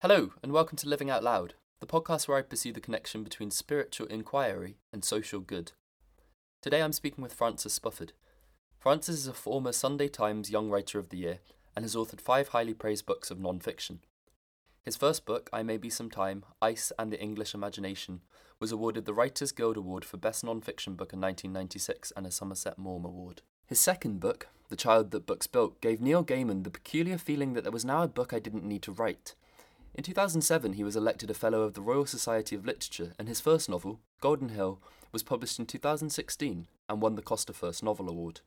Hello, and welcome to Living Out Loud, the podcast where I pursue the connection between spiritual inquiry and social good. Today I'm speaking with Francis Spufford. Francis is a former Sunday Times Young Writer of the Year and has authored five highly praised books of non fiction. His first book, I May Be Some Time Ice and the English Imagination, was awarded the Writers Guild Award for Best Non Fiction Book in 1996 and a Somerset Maugham Award. His second book, The Child That Books Built, gave Neil Gaiman the peculiar feeling that there was now a book I didn't need to write in 2007, he was elected a Fellow of the Royal Society of Literature, and his first novel, Golden Hill, was published in 2016 and won the Costa First Novel Award.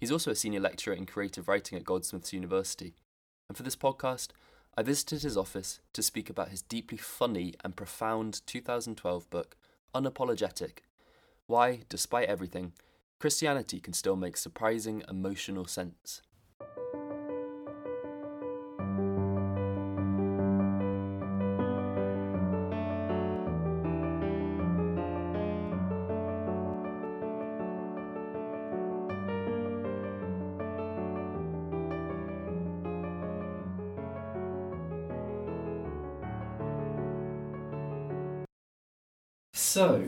He's also a senior lecturer in creative writing at Goldsmiths University, and for this podcast, I visited his office to speak about his deeply funny and profound 2012 book, Unapologetic Why, Despite Everything, Christianity Can Still Make Surprising Emotional Sense. So,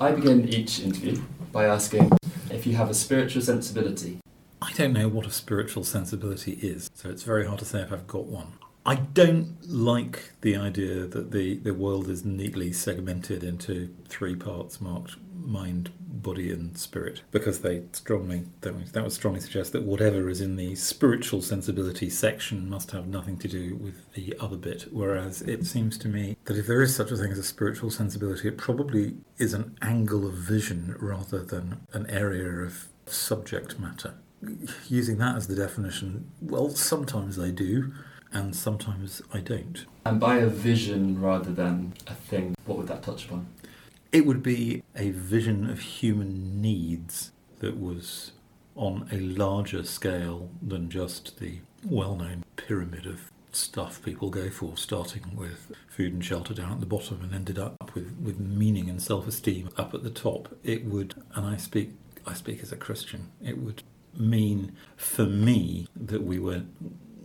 I begin each interview by asking if you have a spiritual sensibility. I don't know what a spiritual sensibility is, so it's very hard to say if I've got one. I don't like the idea that the, the world is neatly segmented into three parts marked mind, body, and spirit, because they strongly that would strongly suggest that whatever is in the spiritual sensibility section must have nothing to do with the other bit. Whereas it seems to me that if there is such a thing as a spiritual sensibility, it probably is an angle of vision rather than an area of subject matter. Using that as the definition, well, sometimes I do and sometimes I don't. And by a vision rather than a thing, what would that touch upon? It would be a vision of human needs that was on a larger scale than just the well known pyramid of stuff people go for, starting with food and shelter down at the bottom and ended up with, with meaning and self esteem up at the top. It would, and I speak I speak as a Christian, it would mean for me that we were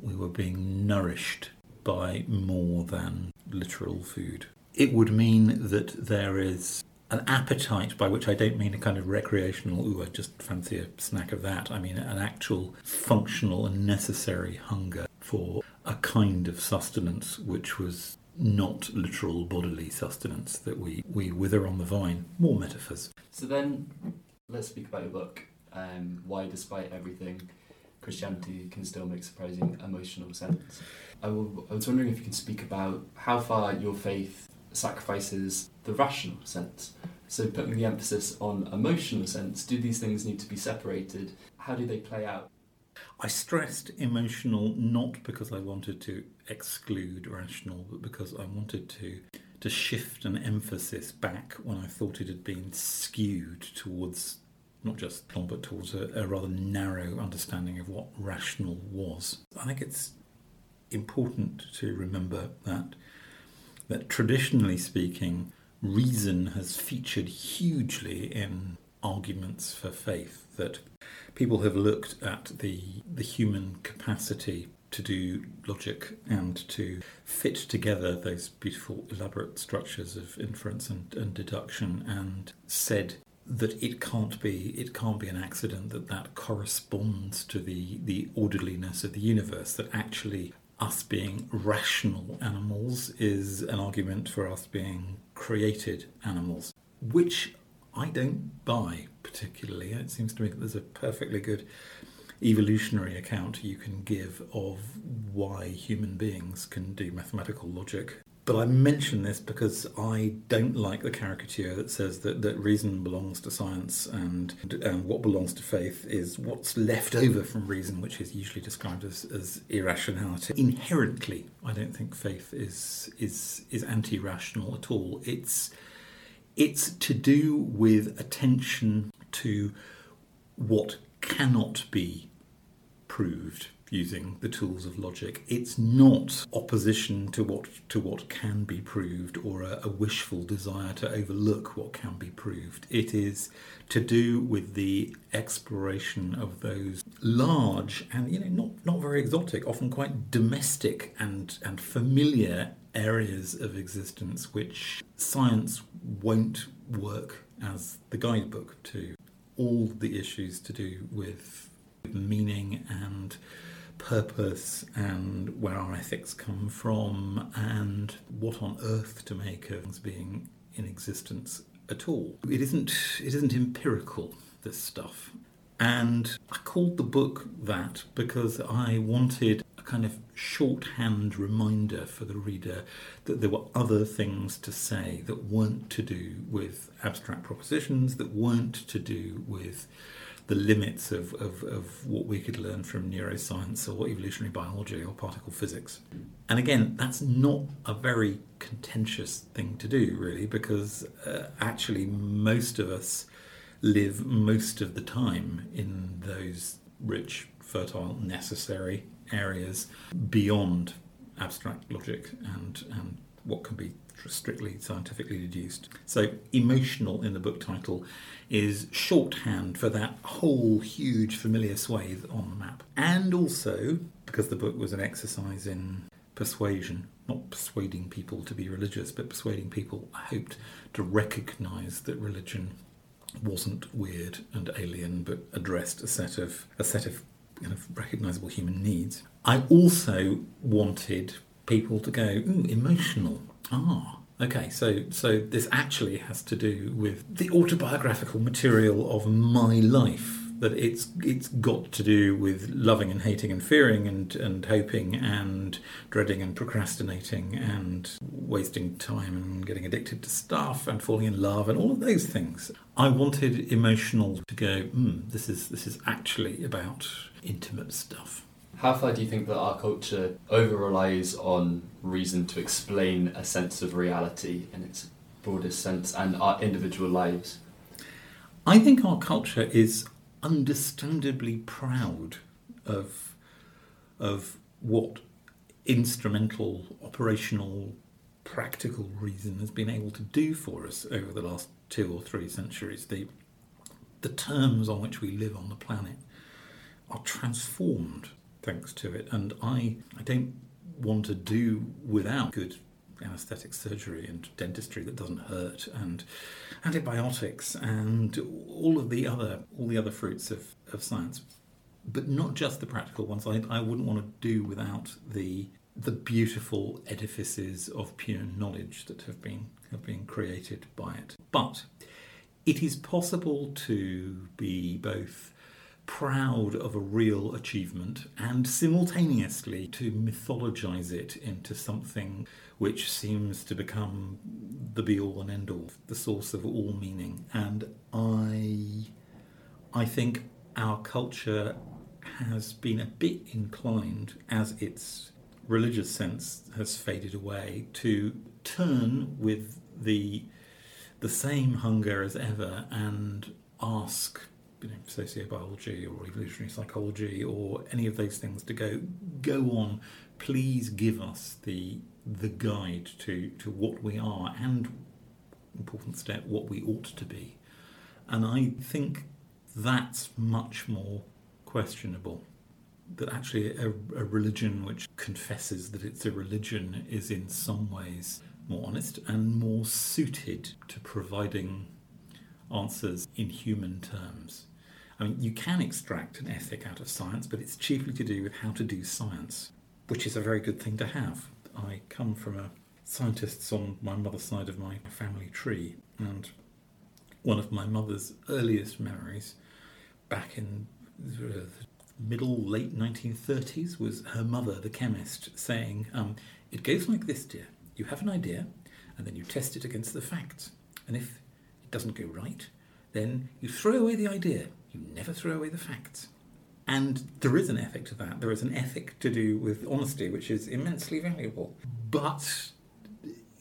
we were being nourished by more than literal food it would mean that there is an appetite, by which I don't mean a kind of recreational, ooh, I just fancy a snack of that. I mean an actual functional and necessary hunger for a kind of sustenance which was not literal bodily sustenance that we, we wither on the vine, more metaphors. So then, let's speak about your book. Um, why, despite everything, Christianity can still make surprising emotional sense. I, will, I was wondering if you can speak about how far your faith sacrifices the rational sense. So, putting the emphasis on emotional sense, do these things need to be separated? How do they play out? I stressed emotional not because I wanted to exclude rational, but because I wanted to to shift an emphasis back when I thought it had been skewed towards not just but towards a, a rather narrow understanding of what rational was. I think it's important to remember that that traditionally speaking, reason has featured hugely in arguments for faith. That people have looked at the the human capacity to do logic and to fit together those beautiful elaborate structures of inference and, and deduction and said that it can't be it can't be an accident that that corresponds to the the orderliness of the universe that actually us being rational animals is an argument for us being created animals, which I don't buy particularly. It seems to me that there's a perfectly good evolutionary account you can give of why human beings can do mathematical logic but I mention this because I don't like the caricature that says that, that reason belongs to science and, and what belongs to faith is what's left over from reason, which is usually described as, as irrationality. Inherently, I don't think faith is is is anti-rational at all. It's it's to do with attention to what cannot be proved using the tools of logic. It's not opposition to what to what can be proved or a, a, wishful desire to overlook what can be proved. It is to do with the exploration of those large and you know not not very exotic, often quite domestic and and familiar areas of existence which science won't work as the guidebook to all the issues to do with meaning and purpose and where our ethics come from and what on earth to make of things being in existence at all. It isn't it isn't empirical this stuff. And I called the book that because I wanted a kind of shorthand reminder for the reader that there were other things to say that weren't to do with abstract propositions, that weren't to do with the limits of, of, of what we could learn from neuroscience or evolutionary biology or particle physics. And again, that's not a very contentious thing to do, really, because uh, actually most of us live most of the time in those rich, fertile, necessary areas beyond abstract logic and, and what can be strictly scientifically deduced. So, emotional in the book title is shorthand for that whole huge familiar swathe on the map. And also, because the book was an exercise in persuasion, not persuading people to be religious, but persuading people, I hoped, to recognize that religion wasn't weird and alien, but addressed a set of a set of kind of recognizable human needs. I also wanted people to go, ooh, emotional. Ah, okay. So, so this actually has to do with the autobiographical material of my life. That it's it's got to do with loving and hating and fearing and, and hoping and dreading and procrastinating and wasting time and getting addicted to stuff and falling in love and all of those things. I wanted emotional to go. Mm, this is this is actually about intimate stuff. How far do you think that our culture over relies on reason to explain a sense of reality in its broadest sense and our individual lives? I think our culture is understandably proud of, of what instrumental, operational, practical reason has been able to do for us over the last two or three centuries. The, the terms on which we live on the planet are transformed thanks to it. And I, I don't want to do without good anaesthetic surgery and dentistry that doesn't hurt and antibiotics and all of the other all the other fruits of, of science. But not just the practical ones. I, I wouldn't want to do without the the beautiful edifices of pure knowledge that have been have been created by it. But it is possible to be both proud of a real achievement and simultaneously to mythologize it into something which seems to become the be all and end all, the source of all meaning. And I, I think our culture has been a bit inclined, as its religious sense has faded away, to turn with the the same hunger as ever and ask you know, sociobiology or evolutionary psychology or any of those things to go go on please give us the the guide to to what we are and important step what we ought to be and i think that's much more questionable that actually a, a religion which confesses that it's a religion is in some ways more honest and more suited to providing answers in human terms. I mean, you can extract an ethic out of science, but it's chiefly to do with how to do science, which is a very good thing to have. I come from a scientists on my mother's side of my family tree, and one of my mother's earliest memories back in the middle, late 1930s was her mother, the chemist, saying, um, It goes like this, dear. You have an idea, and then you test it against the facts. And if it doesn't go right, then you throw away the idea. You never throw away the facts. And there is an ethic to that. There is an ethic to do with honesty, which is immensely valuable. But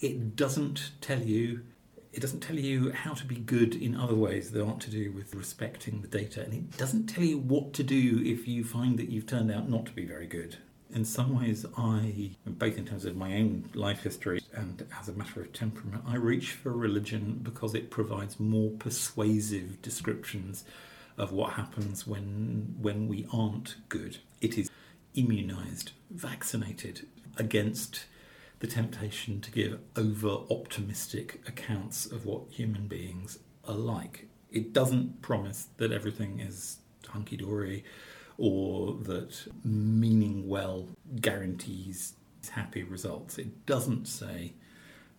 it doesn't tell you It doesn't tell you how to be good in other ways that aren't to do with respecting the data. And it doesn't tell you what to do if you find that you've turned out not to be very good. In some ways, I, both in terms of my own life history and as a matter of temperament, I reach for religion because it provides more persuasive descriptions of what happens when, when we aren't good. It is immunized, vaccinated against the temptation to give over optimistic accounts of what human beings are like. It doesn't promise that everything is hunky dory or that meaning well guarantees happy results. It doesn't say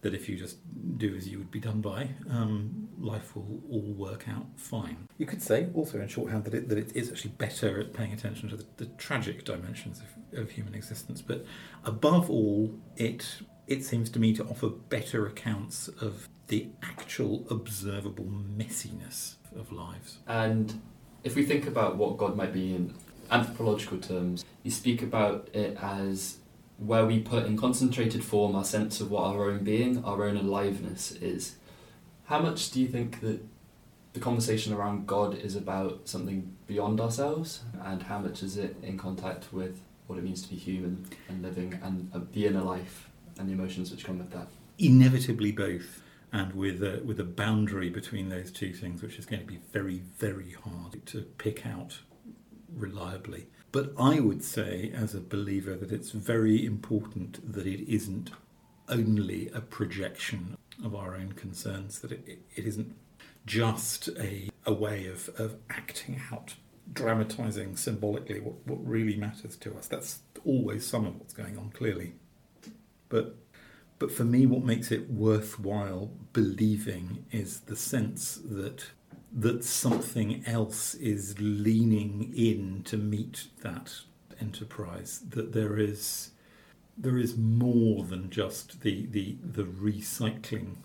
that if you just do as you would be done by, um, life will all work out fine. You could say also in shorthand that it, that it is actually better at paying attention to the, the tragic dimensions of, of human existence, but above all, it it seems to me to offer better accounts of the actual observable messiness of lives. And if we think about what God might be in anthropological terms, you speak about it as where we put in concentrated form our sense of what our own being, our own aliveness is. How much do you think that the conversation around God is about something beyond ourselves, and how much is it in contact with what it means to be human and living and uh, the inner life and the emotions which come with that? Inevitably, both, and with a, with a boundary between those two things, which is going to be very, very hard to pick out reliably. But I would say, as a believer, that it's very important that it isn't only a projection of our own concerns, that it, it isn't just a, a way of, of acting out, dramatizing symbolically what, what really matters to us. That's always some of what's going on, clearly. But but for me, what makes it worthwhile believing is the sense that that something else is leaning in to meet that enterprise. That there is there is more than just the the, the recycling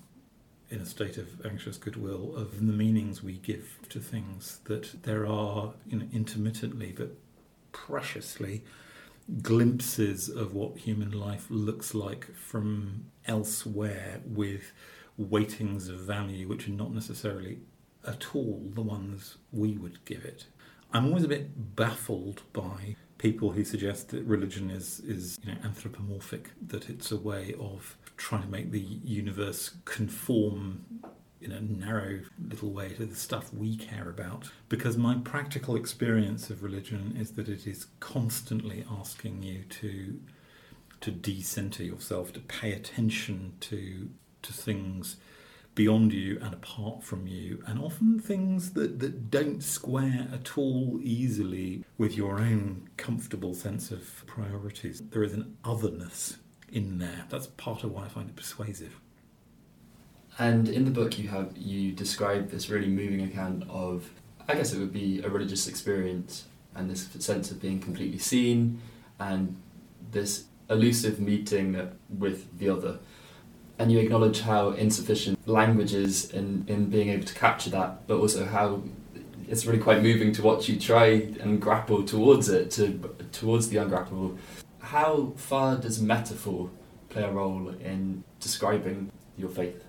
in a state of anxious goodwill of the meanings we give to things. That there are you know, intermittently but preciously glimpses of what human life looks like from elsewhere with weightings of value which are not necessarily at all the ones we would give it. I'm always a bit baffled by people who suggest that religion is, is you know, anthropomorphic, that it's a way of trying to make the universe conform in a narrow little way to the stuff we care about. Because my practical experience of religion is that it is constantly asking you to to decenter yourself, to pay attention to to things beyond you and apart from you, and often things that, that don't square at all easily with your own comfortable sense of priorities. There is an otherness in there. That's part of why I find it persuasive. And in the book, you have you describe this really moving account of, I guess it would be a religious experience, and this sense of being completely seen, and this elusive meeting with the other and you acknowledge how insufficient language is in, in being able to capture that, but also how it's really quite moving to watch you try and grapple towards it, to towards the ungrappable. How far does metaphor play a role in describing your faith?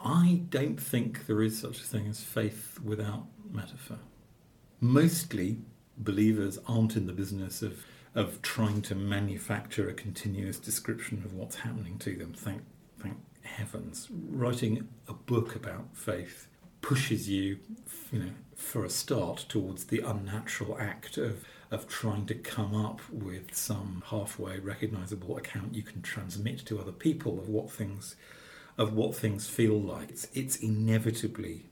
I don't think there is such a thing as faith without metaphor. Mostly, believers aren't in the business of of trying to manufacture a continuous description of what's happening to them. Thank, thank heavens. Writing a book about faith pushes you, you know, for a start towards the unnatural act of of trying to come up with some halfway recognizable account you can transmit to other people of what things of what things feel like. It's, it's inevitably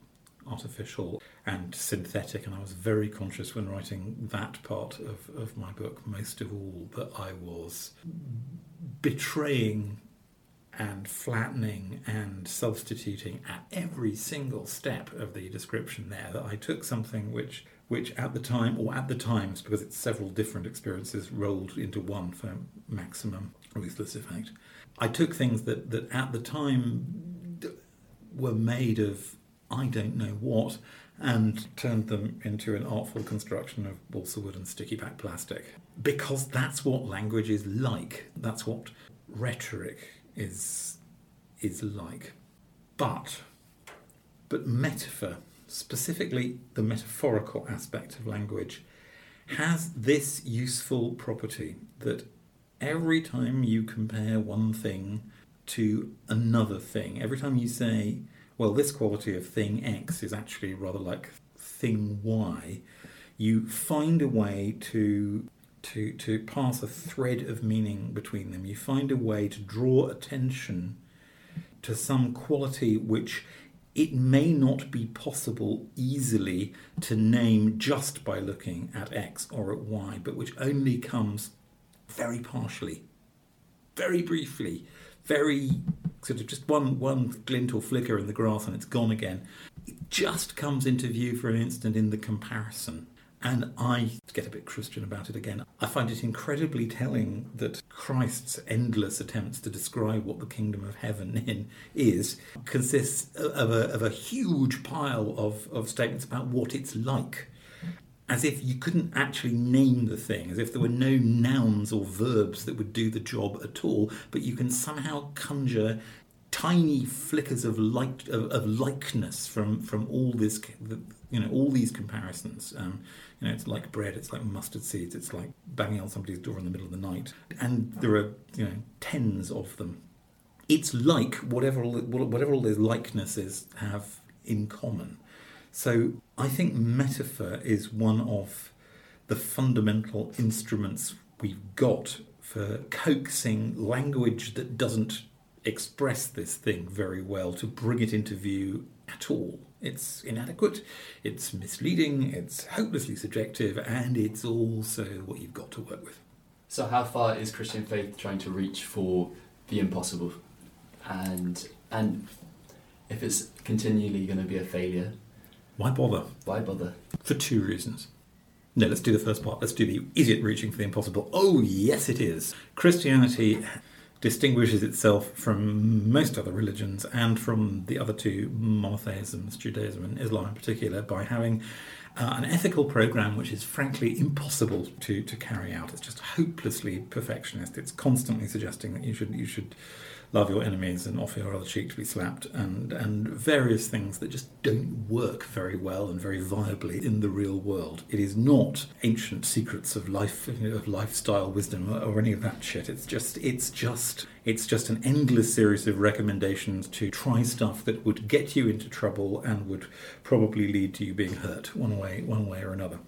artificial and synthetic. And I was very conscious when writing that part of, of my book, most of all, that I was betraying and flattening and substituting at every single step of the description there that I took something which which at the time or at the times because it's several different experiences rolled into one for maximum ruthless effect I took things that that at the time were made of I don't know what, and turned them into an artful construction of balsa wood and sticky back plastic. Because that's what language is like. That's what rhetoric is is like. But, but metaphor, specifically the metaphorical aspect of language, has this useful property that every time you compare one thing to another thing, every time you say, well, this quality of thing X is actually rather like thing Y, you find a way to to to pass a thread of meaning between them. You find a way to draw attention to some quality which it may not be possible easily to name just by looking at X or at Y, but which only comes very partially, very briefly, very sort of just one one glint or flicker in the grass and it's gone again. It just comes into view for an instant in the comparison. And I get a bit Christian about it again. I find it incredibly telling that Christ's endless attempts to describe what the kingdom of heaven in is consists of a, of a huge pile of, of statements about what it's like as if you couldn't actually name the thing, as if there were no nouns or verbs that would do the job at all, but you can somehow conjure tiny flickers of light of, of likeness from from all this you know all these comparisons. Um, you know it's like bread it's like mustard seeds it's like banging on somebody's door in the middle of the night. And there are you know tens of them. It's like whatever all, whatever all those likenesses have in common so I think metaphor is one of the fundamental instruments we've got for coaxing language that doesn't express this thing very well to bring it into view at all. It's inadequate, it's misleading, it's hopelessly subjective, and it's also what you've got to work with. So, how far is Christian faith trying to reach for the impossible? And and if it's continually going to be a failure, why bother? Why bother? For two reasons. No, let's do the first part. Let's do the is it reaching for the impossible? Oh, yes, it is. Christianity distinguishes itself from most other religions and from the other two monotheisms, Judaism and Islam in particular, by having uh, an ethical program which is frankly impossible to, to carry out. It's just hopelessly perfectionist. It's constantly suggesting that you should you should love your enemies and offer your other cheek to be slapped, and, and various things that just don't work very well and very viably in the real world. It is not ancient secrets of life, of lifestyle wisdom or any of that shit. It's just, it's just, it's just an endless series of recommendations to try stuff that would get you into trouble and would probably lead to you being hurt one way, one way or another.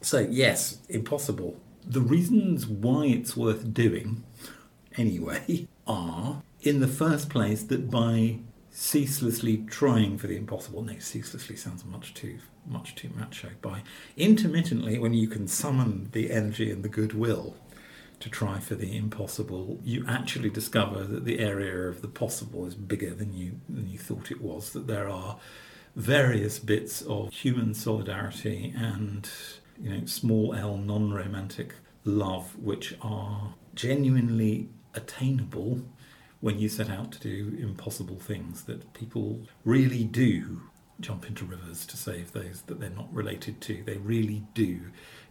So yes, impossible. The reasons why it's worth doing, anyway, are in the first place that by ceaselessly trying for the impossible, no, ceaselessly sounds much too much too macho. By intermittently, when you can summon the energy and the goodwill to try for the impossible, you actually discover that the area of the possible is bigger than you than you thought it was. That there are various bits of human solidarity and you know small L non-romantic love which are genuinely attainable when you set out to do impossible things that people really do jump into rivers to save those that they're not related to. They really do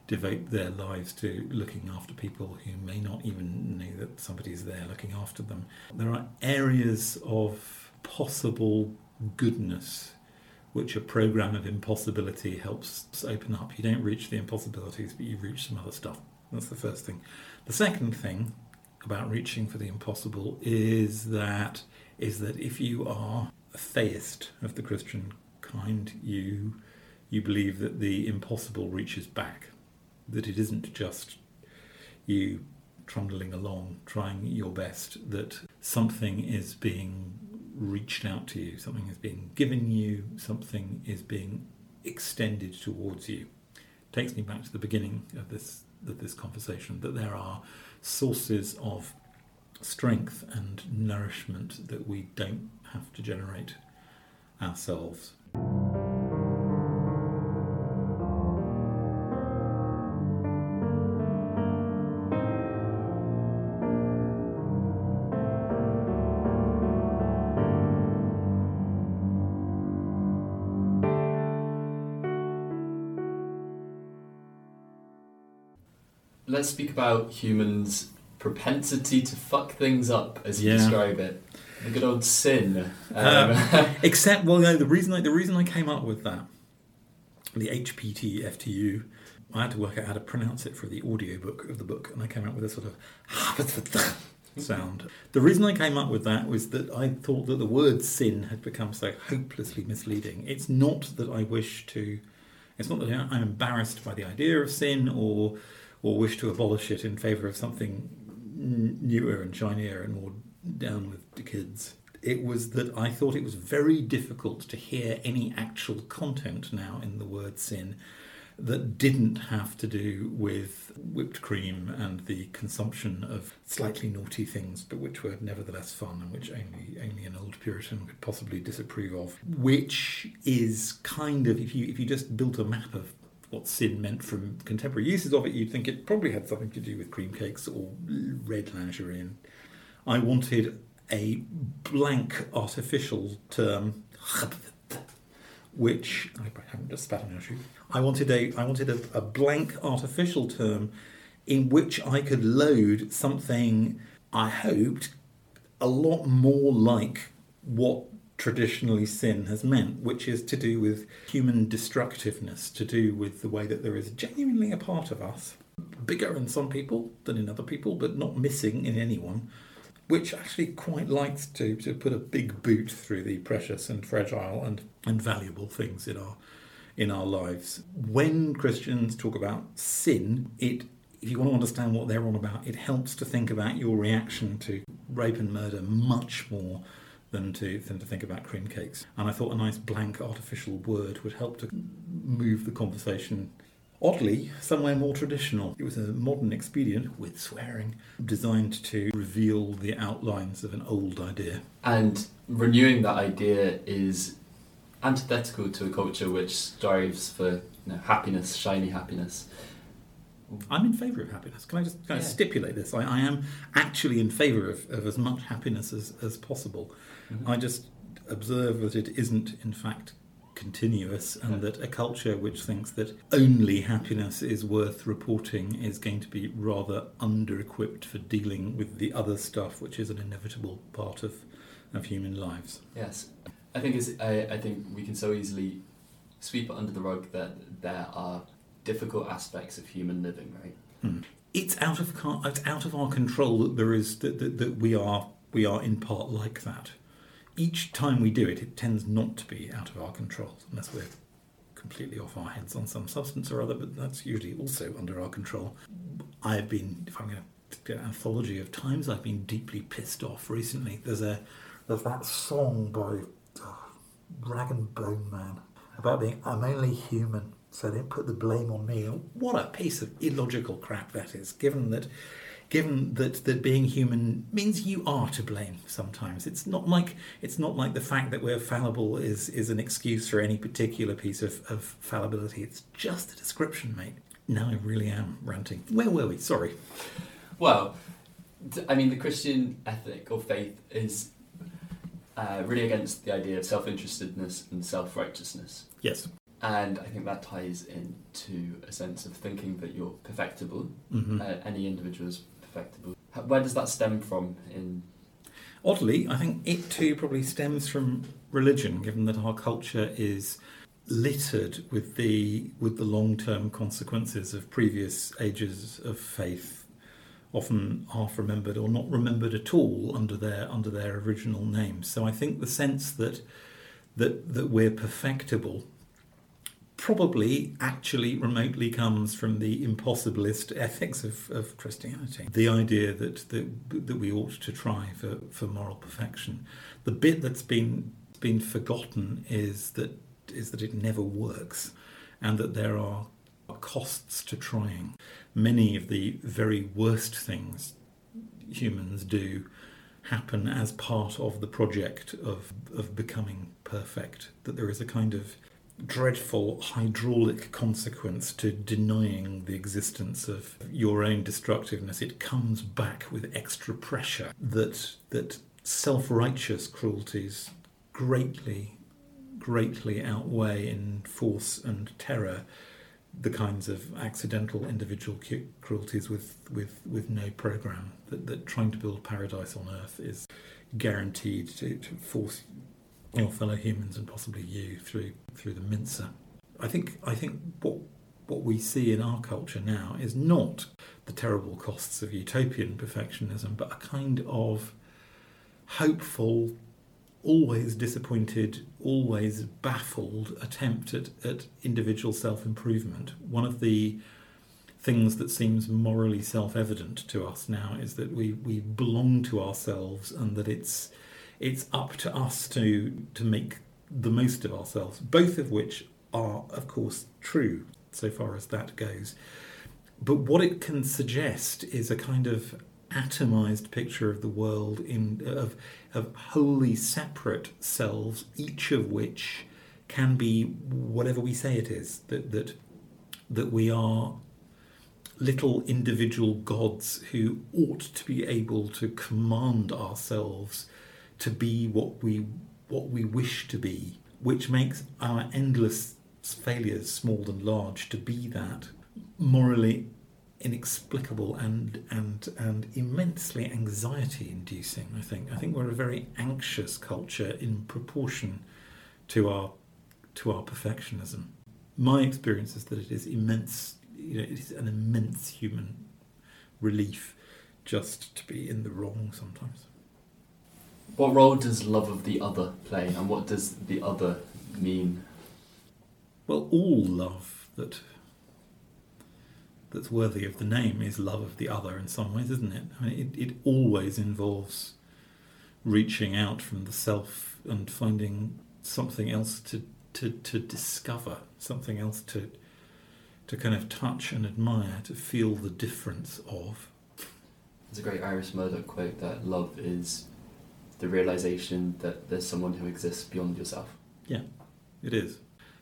devote their lives to looking after people who may not even know that somebody's there looking after them. There are areas of possible goodness which a program of impossibility helps open up. You don't reach the impossibilities, but you reach some other stuff. That's the first thing. The second thing about reaching for the impossible is that is that if you are a theist of the Christian kind, you you believe that the impossible reaches back, that it isn't just you trundling along, trying your best, that something is being reached out to you, something is being given you, something is being extended towards you. Takes me back to the beginning of this this conversation that there are sources of strength and nourishment that we don't have to generate ourselves. Let's speak about humans' propensity to fuck things up, as you yeah. describe it. The good old sin. Um, Um, except, well, no, the reason I, the reason I came up with that, the HPT FTU, I had to work out how to pronounce it for the audiobook of the book, and I came up with a sort of sound. The reason I came up with that was that I thought that the word sin had become so hopelessly misleading. It's not that I wish to, it's not that I'm embarrassed by the idea of sin or or wish to abolish it in favour of something newer and shinier and more down with the kids. It was that I thought it was very difficult to hear any actual content now in the word sin that didn't have to do with whipped cream and the consumption of slightly naughty things, but which were nevertheless fun and which only only an old Puritan could possibly disapprove of. Which is kind of if you if you just built a map of what sin meant from contemporary uses of it, you'd think it probably had something to do with cream cakes or red lingerie. I wanted a blank artificial term which I haven't just spat on your shoe. I wanted a I wanted a, a blank artificial term in which I could load something I hoped a lot more like what traditionally sin has meant, which is to do with human destructiveness, to do with the way that there is genuinely a part of us, bigger in some people than in other people, but not missing in anyone, which actually quite likes to, to put a big boot through the precious and fragile and, and valuable things in our in our lives. When Christians talk about sin, it if you want to understand what they're on about, it helps to think about your reaction to rape and murder much more than to than to think about cream cakes. And I thought a nice blank artificial word would help to move the conversation oddly somewhere more traditional. It was a modern expedient with swearing designed to reveal the outlines of an old idea. and renewing that idea is antithetical to a culture which strives for you know, happiness, shiny happiness. I'm in favour of happiness. Can I just kind of Yeah. stipulate this? I, I am actually in favour of, of as much happiness as, as possible. Mhm. I just observe that it isn't, in fact, continuous, and Yeah. that a culture which thinks that only happiness is worth reporting is going to be rather under equipped for dealing with the other stuff, which is an inevitable part of, of human lives. Yes, I think it's, I, I think we can so easily sweep under the rug that there are difficult aspects of human living, right? Hmm. It's out of it's out of our control that there is that, that, that we are we are in part like that. Each time we do it, it tends not to be out of our control unless we're completely off our heads on some substance or other. But that's usually also under our control. I've been, if I'm going to get an anthology of times, I've been deeply pissed off recently. There's a there's that song by oh, Rag and Bone Man about being I'm only human, so don't put the blame on me. What a piece of illogical crap that is, given that given that, that being human means you are to blame sometimes. It's not like it's not like the fact that we're fallible is, is an excuse for any particular piece of, of fallibility. It's just a description, mate. Now I really am ranting. Where were we? Sorry. Well, I mean, the Christian ethic or faith is uh, really against the idea of self interestedness and self righteousness. Yes. And I think that ties into a sense of thinking that you're perfectible. hmm Uh, any individual is perfectible. Where does that stem from? In Oddly, I think it too probably stems from religion, given that our culture is littered with the with the long term consequences of previous ages of faith, often half remembered or not remembered at all under their under their original names. So I think the sense that that that we're perfectible probably actually remotely comes from the impossibilist ethics of, of Christianity. The idea that, that that we ought to try for, for moral perfection. The bit that's been been forgotten is that is that it never works and that there are costs to trying. Many of the very worst things humans do happen as part of the project of of becoming perfect. That there is a kind of dreadful hydraulic consequence to denying the existence of your own destructiveness. It comes back with extra pressure that that self-righteous cruelties greatly greatly outweigh in force and terror the kinds of accidental individual cu- cruelties with, with, with no program. That, that trying to build paradise on earth is guaranteed to, to force your fellow humans and possibly you through through the mincer. I think I think what what we see in our culture now is not the terrible costs of utopian perfectionism, but a kind of hopeful, always disappointed, always baffled attempt at, at individual self improvement. One of the things that seems morally self evident to us now is that we, we belong to ourselves and that it's it's up to us to to make the most of ourselves, both of which are of course true so far as that goes. But what it can suggest is a kind of atomized picture of the world in of of wholly separate selves, each of which can be whatever we say it is. That that that we are little individual gods who ought to be able to command ourselves to be what we what we wish to be, which makes our endless failures, small and large, to be that morally inexplicable and and and immensely anxiety inducing i think. I think we're a very anxious culture in proportion to our to our perfectionism. My experience is that it is immense you know it is an immense human relief just to be in the wrong sometimes what role does love of the other play and what does the other mean well all love that that's worthy of the name is love of the other in some ways, isn't it? I mean, it, it always involves reaching out from the self and finding something else to, to, to discover, something else to, to kind of touch and admire, to feel the difference of. There's a great Iris Murdoch quote that love is the realization that there's someone who exists beyond yourself. Yeah, it is.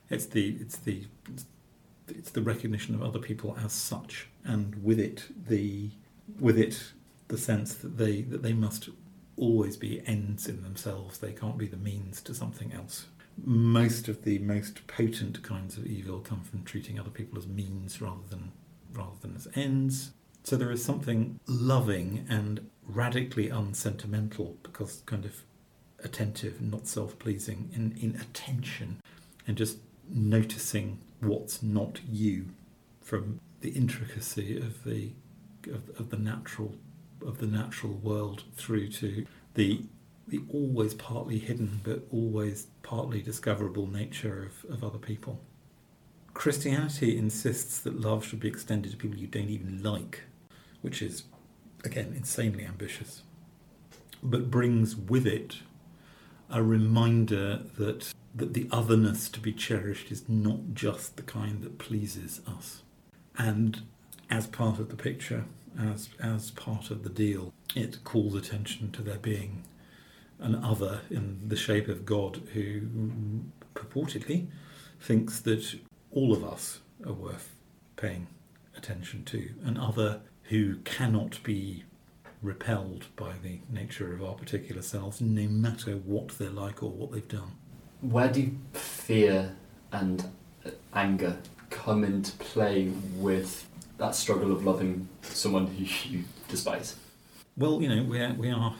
It's the it's the it's the recognition of other people as such, and with it the with it the sense that they that they must always be ends in themselves. They can't be the means to something else. Most of the most potent kinds of evil come from treating other people as means rather than rather than as ends. So there is something loving and radically unsentimental because kind of attentive, not self-pleasing in, in attention and just noticing what's not you from the intricacy of the of, of the natural of the natural world through to the the always partly hidden but always partly discoverable nature of, of other people. Christianity insists that love should be extended to people you don't even like, which is, again, insanely ambitious, but brings with it a reminder that that the otherness to be cherished is not just the kind that pleases us. And as part of the picture, as, as part of the deal, it calls attention to there being an other in the shape of God who purportedly thinks that all of us are worth paying attention to, an other who cannot be repelled by the nature of our particular selves, no matter what they're like or what they've done where do fear and anger come into play with that struggle of loving someone who you despise? Well, you know, we are, we are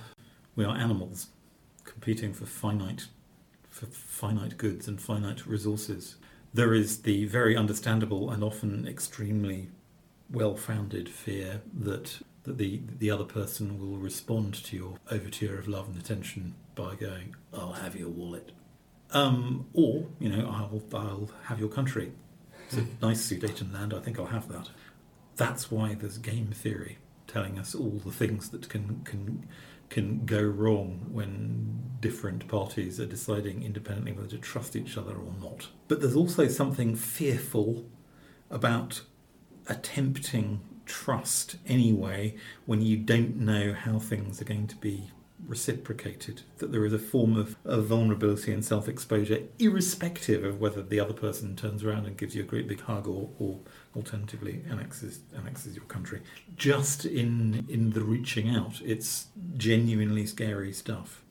we are animals competing for finite for finite goods and finite resources. There is the very understandable and often extremely well-founded fear that that the the other person will respond to your overture of love and attention by going, "I'll have your wallet." Um, or, you know, I'll, I'll have your country. It's a nice Sudeten land, I think I'll have that. That's why there's game theory telling us all the things that can, can, can go wrong when different parties are deciding independently whether to trust each other or not. But there's also something fearful about attempting trust anyway when you don't know how things are going to be reciprocated, that there is a form of, of vulnerability and self exposure, irrespective of whether the other person turns around and gives you a great big hug or, or alternatively annexes, annexes your country. Just in, in the reaching out, it's genuinely scary stuff.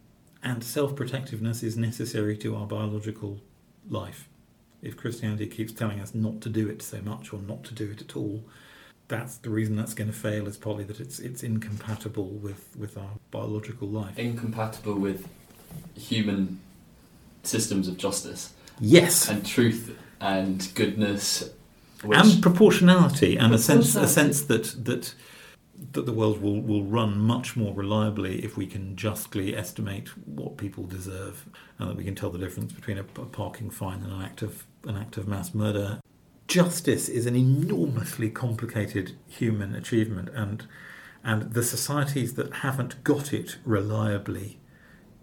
And self protectiveness is necessary to our biological life. If Christianity keeps telling us not to do it so much or not to do it at all, that's the reason that's going to fail is probably that it's it's incompatible with, with our biological life. Incompatible with human systems of justice Yes. and truth and goodness. Which, and proportionality and a sense a sense that that that the world will, will run much more reliably if we can justly estimate what people deserve and that we can tell the difference between a, a parking fine and an act of an act of mass murder. Justice is an enormously complicated human achievement and and the societies that haven't got it reliably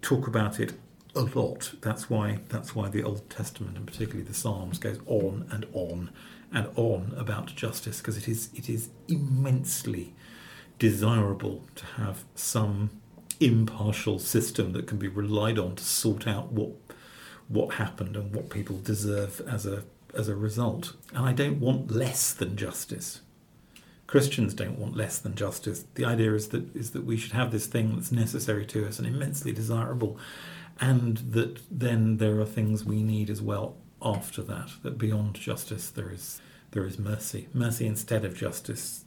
talk about it a lot. That's why that's why the Old Testament and particularly the Psalms goes on and on and on about justice because it is it is immensely desirable to have some impartial system that can be relied on to sort out what what happened and what people deserve as a as a result. And I don't want less than justice. Christians don't want less than justice. The idea is that is that we should have this thing that's necessary to us and immensely desirable, and that then there are things we need as well after that. That beyond justice there is there is mercy. Mercy instead of justice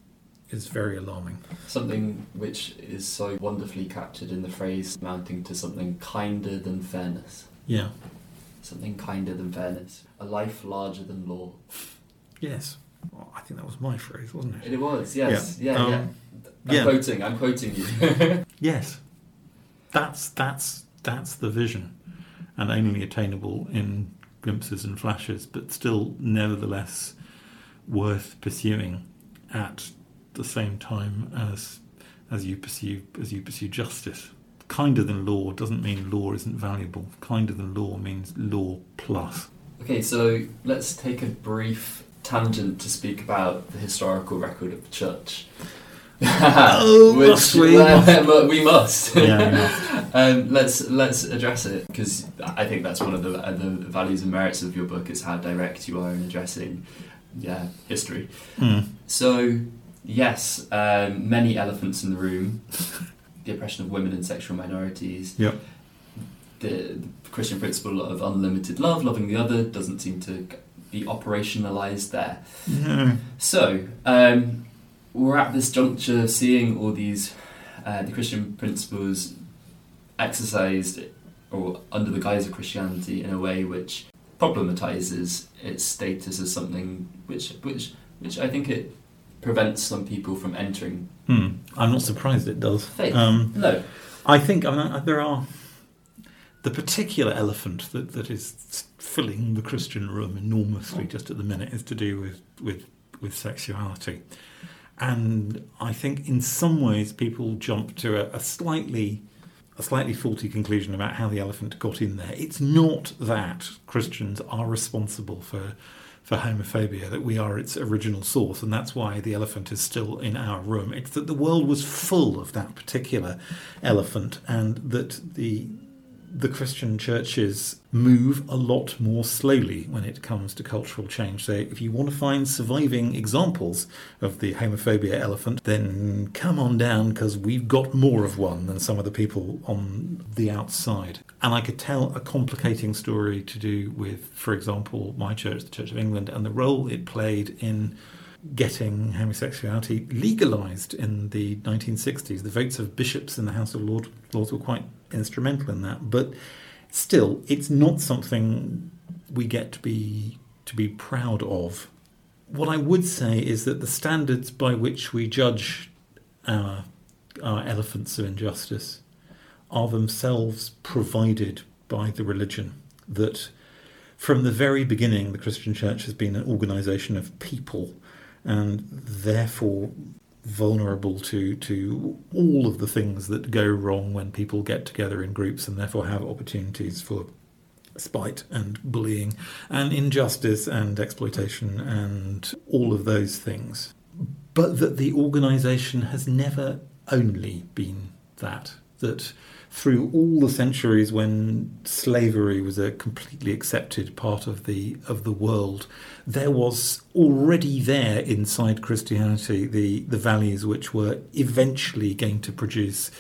is very alarming. something which is so wonderfully captured in the phrase amounting to something kinder than fairness. Yeah. Something kinder than fairness. A life larger than law. Yes. Well, I think that was my phrase, wasn't it? It was, yes. Yeah. Yeah, yeah. Um, I'm yeah. quoting, I'm quoting you. Yes. That's that's that's the vision, and only attainable in glimpses and flashes, but still nevertheless worth pursuing at the same time as as you pursue as you pursue justice. Kinder than law doesn't mean law isn't valuable. Kinder than law means law plus. okay, so let's take a brief tangent to speak about the historical record of the church. Oh, Which, must we? well, we must. Yeah, um, let's let's address it because I think that's one of the, uh, the values and merits of your book is how direct you are in addressing yeah history. Hmm. So yes, um, many elephants in the room. the oppression of women and sexual minorities. Yep. The, the Christian principle of unlimited love, loving the other, doesn't seem to be operationalized there. No. So, um, we're at this juncture seeing all these, uh, the Christian principles exercised or under the guise of Christianity in a way which problematizes its status as something which, which, which I think it prevents some people from entering Hmm. I'm not surprised it does. faith. Um, no, I think I mean, there are the particular elephant that, that is filling the Christian room enormously just at the minute is to do with, with, with sexuality. And I think in some ways people jump to a, a slightly a slightly faulty conclusion about how the elephant got in there. It's not that Christians are responsible for for homophobia, that we are its original source, and that's why the elephant is still in our room. It's that the world was full of that particular elephant, and that the the Christian churches move a lot more slowly when it comes to cultural change. So, if you want to find surviving examples of the homophobia elephant, then come on down because we've got more of one than some of the people on the outside. And I could tell a complicating story to do with, for example, my church, the Church of England, and the role it played in getting homosexuality legalised in the 1960s. The votes of bishops in the House of Lord, Lords were quite instrumental in that, but still, it's not something we get to be to be proud of. What I would say is that the standards by which we judge our our elephants of injustice are themselves provided by the religion. That from the very beginning, the Christian Church has been an organisation of people, and therefore vulnerable to to all of the things that go wrong when people get together in groups, and therefore have opportunities for spite and bullying and injustice and exploitation and all of those things. But that the organisation has never only been that. That through all the centuries when slavery was a completely accepted part of the of the world, there was already there inside Christianity the, the values which were eventually going to produce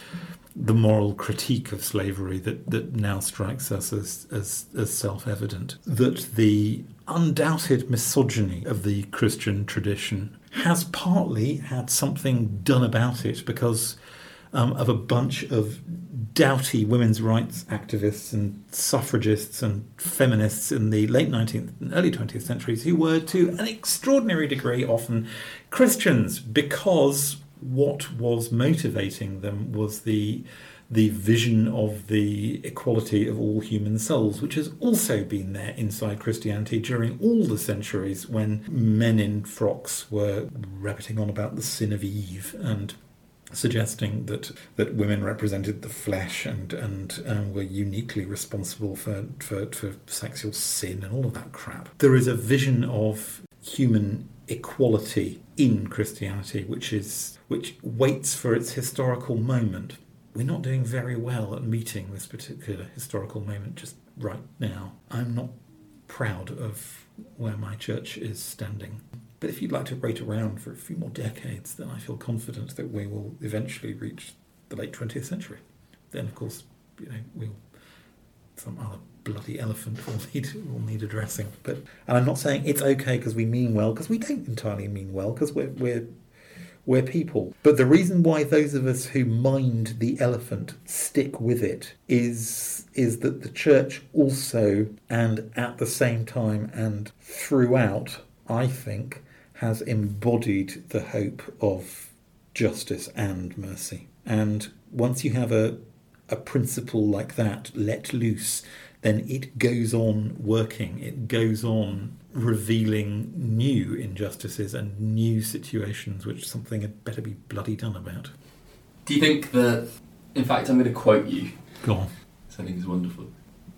the moral critique of slavery that, that now strikes us as, as, as self evident. That the undoubted misogyny of the Christian tradition has partly had something done about it because um, of a bunch of doughty women's rights activists and suffragists and feminists in the late 19th and early 20th centuries who were to an extraordinary degree often Christians because what was motivating them was the the vision of the equality of all human souls, which has also been there inside Christianity during all the centuries when men in frocks were rabbiting on about the sin of Eve and suggesting that that women represented the flesh and and um, were uniquely responsible for, for for sexual sin and all of that crap. There is a vision of human equality in Christianity, which is which waits for its historical moment. We're not doing very well at meeting this particular historical moment just right now. I'm not proud of where my church is standing. But if you'd like to wait around for a few more decades, then I feel confident that we will eventually reach the late 20th century. Then, of course, you know, we'll some other bloody elephant will need will need addressing. But and I'm not saying it's okay because we mean well, because we don't entirely mean well, because we're we're we're people. But the reason why those of us who mind the elephant stick with it is is that the church also and at the same time and throughout, I think, has embodied the hope of justice and mercy. And once you have a a principle like that let loose, then it goes on working. It goes on revealing new injustices and new situations which something had better be bloody done about. Do you think that, in fact, I'm going to quote you? Go on. I think is wonderful.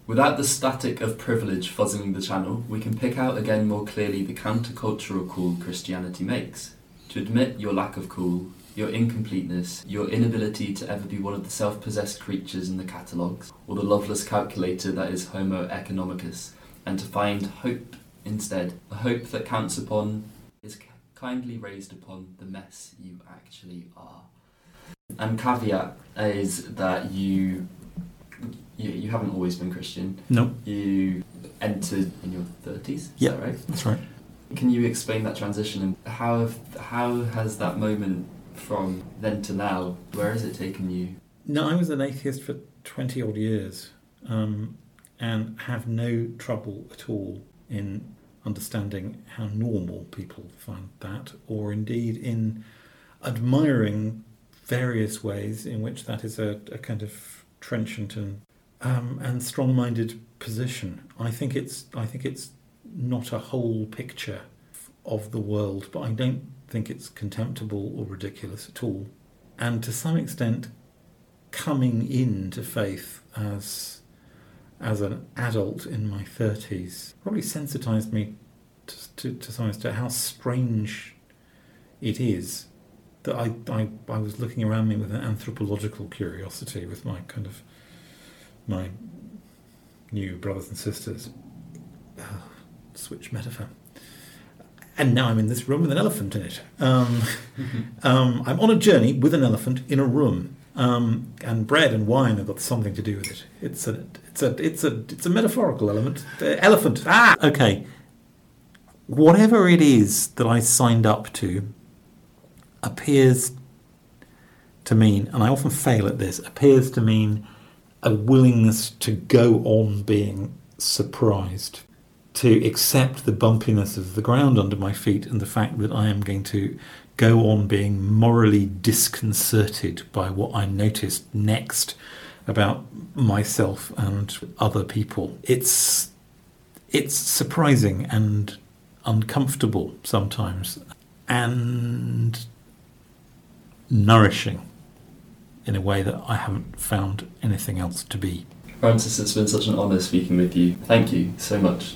Without the static of privilege fuzzing the channel, we can pick out again more clearly the countercultural call Christianity makes. To admit your lack of cool, your incompleteness, your inability to ever be one of the self possessed creatures in the catalogues, or the loveless calculator that is Homo economicus, and to find hope instead, a hope that counts upon, is kindly raised upon the mess you actually are. And caveat is that you you, you haven't always been Christian. No. You entered in your thirties. Yeah, that right? That's right. Can you explain that transition and how have, how has that moment from then to now? Where has it taken you? No, I was an atheist for twenty odd years, um, and have no trouble at all in understanding how normal people find that, or indeed in admiring various ways in which that is a, a kind of trenchant and um, and strong-minded position. I think it's I think it's not a whole picture of the world, but I don't think it's contemptible or ridiculous at all. And to some extent, coming into faith as as an adult in my thirties probably sensitized me to, to, to some extent how strange it is that I, I I was looking around me with an anthropological curiosity, with my kind of my new brothers and sisters. Oh, switch metaphor. And now I'm in this room with an elephant in it. Um, um, I'm on a journey with an elephant in a room, um, and bread and wine have got something to do with it. It's a, it's a, it's a, it's a metaphorical element. The elephant. Ah, okay. Whatever it is that I signed up to appears to mean, and I often fail at this, appears to mean a willingness to go on being surprised, to accept the bumpiness of the ground under my feet and the fact that I am going to go on being morally disconcerted by what I noticed next about myself and other people. It's it's surprising and uncomfortable sometimes and nourishing in a way that I haven't found anything else to be. Francis, it's been such an honour speaking with you. Thank you so much.